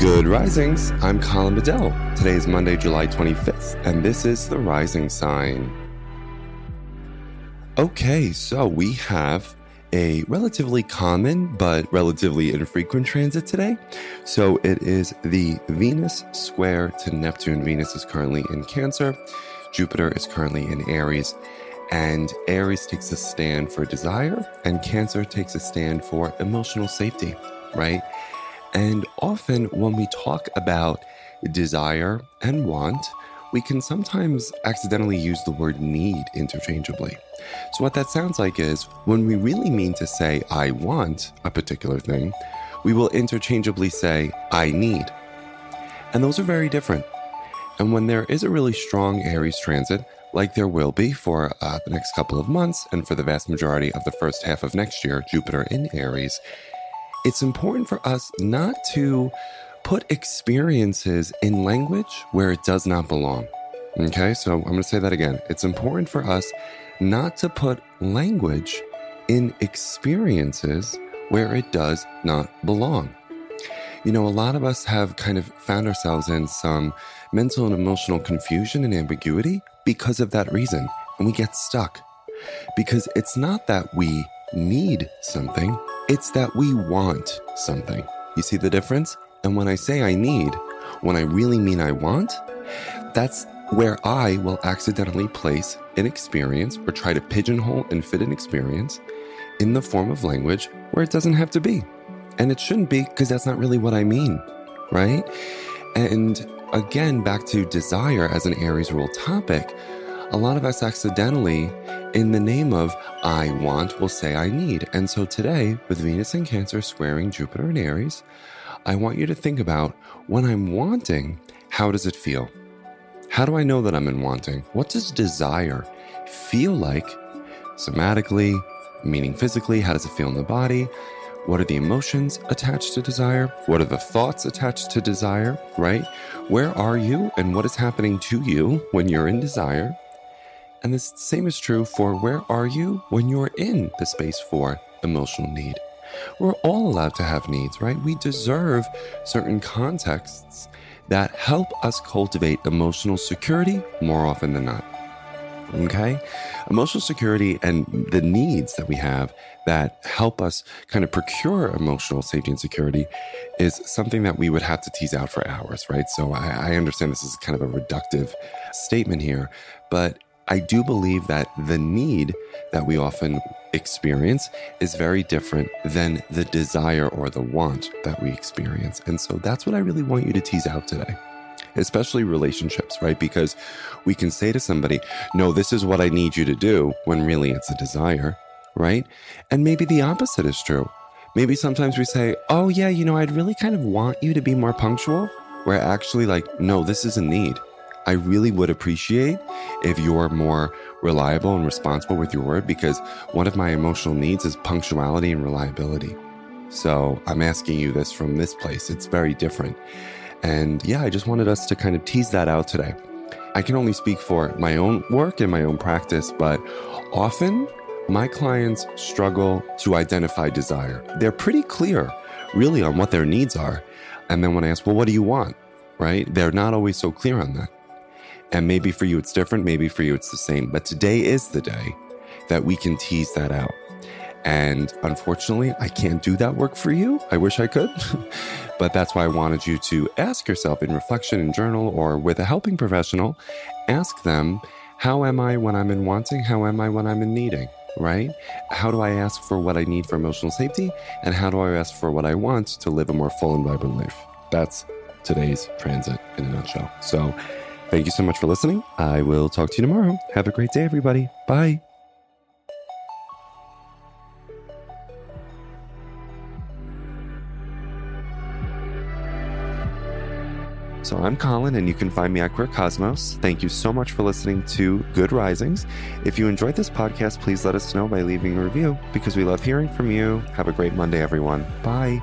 Good Risings. I'm Colin Bedell. Today is Monday, July 25th, and this is the Rising Sign. Okay, so we have a relatively common but relatively infrequent transit today. So it is the Venus square to Neptune. Venus is currently in Cancer, Jupiter is currently in Aries, and Aries takes a stand for desire, and Cancer takes a stand for emotional safety, right? And often when we talk about desire and want, we can sometimes accidentally use the word need interchangeably. So, what that sounds like is when we really mean to say, I want a particular thing, we will interchangeably say, I need. And those are very different. And when there is a really strong Aries transit, like there will be for uh, the next couple of months and for the vast majority of the first half of next year, Jupiter in Aries, it's important for us not to put experiences in language where it does not belong. Okay, so I'm going to say that again. It's important for us not to put language in experiences where it does not belong. You know, a lot of us have kind of found ourselves in some mental and emotional confusion and ambiguity because of that reason, and we get stuck. Because it's not that we need something, it's that we want something. You see the difference? And when I say I need, when I really mean I want, that's where I will accidentally place an experience or try to pigeonhole and fit an experience in the form of language where it doesn't have to be. And it shouldn't be because that's not really what I mean, right? And again, back to desire as an Aries rule topic, a lot of us accidentally, in the name of I want, will say I need. And so today, with Venus and Cancer squaring Jupiter and Aries, I want you to think about when I'm wanting, how does it feel? How do I know that I'm in wanting? What does desire feel like somatically, meaning physically? How does it feel in the body? What are the emotions attached to desire? What are the thoughts attached to desire, right? Where are you and what is happening to you when you're in desire? And the same is true for where are you when you're in the space for emotional need. We're all allowed to have needs, right? We deserve certain contexts that help us cultivate emotional security more often than not. Okay? Emotional security and the needs that we have that help us kind of procure emotional safety and security is something that we would have to tease out for hours, right? So I, I understand this is kind of a reductive statement here, but I do believe that the need that we often experience is very different than the desire or the want that we experience. And so that's what I really want you to tease out today, especially relationships, right? Because we can say to somebody, no, this is what I need you to do, when really it's a desire, right? And maybe the opposite is true. Maybe sometimes we say, oh, yeah, you know, I'd really kind of want you to be more punctual, where actually, like, no, this is a need. I really would appreciate if you're more reliable and responsible with your word because one of my emotional needs is punctuality and reliability. So I'm asking you this from this place. It's very different. And yeah, I just wanted us to kind of tease that out today. I can only speak for my own work and my own practice, but often my clients struggle to identify desire. They're pretty clear, really, on what their needs are. And then when I ask, well, what do you want? Right? They're not always so clear on that. And maybe for you it's different, maybe for you it's the same. But today is the day that we can tease that out. And unfortunately, I can't do that work for you. I wish I could. but that's why I wanted you to ask yourself in reflection and journal or with a helping professional, ask them, how am I when I'm in wanting? How am I when I'm in needing? Right? How do I ask for what I need for emotional safety? And how do I ask for what I want to live a more full and vibrant life? That's today's transit in a nutshell. So, Thank you so much for listening. I will talk to you tomorrow. Have a great day, everybody. Bye. So I'm Colin, and you can find me at Queer Cosmos. Thank you so much for listening to Good Risings. If you enjoyed this podcast, please let us know by leaving a review because we love hearing from you. Have a great Monday, everyone. Bye.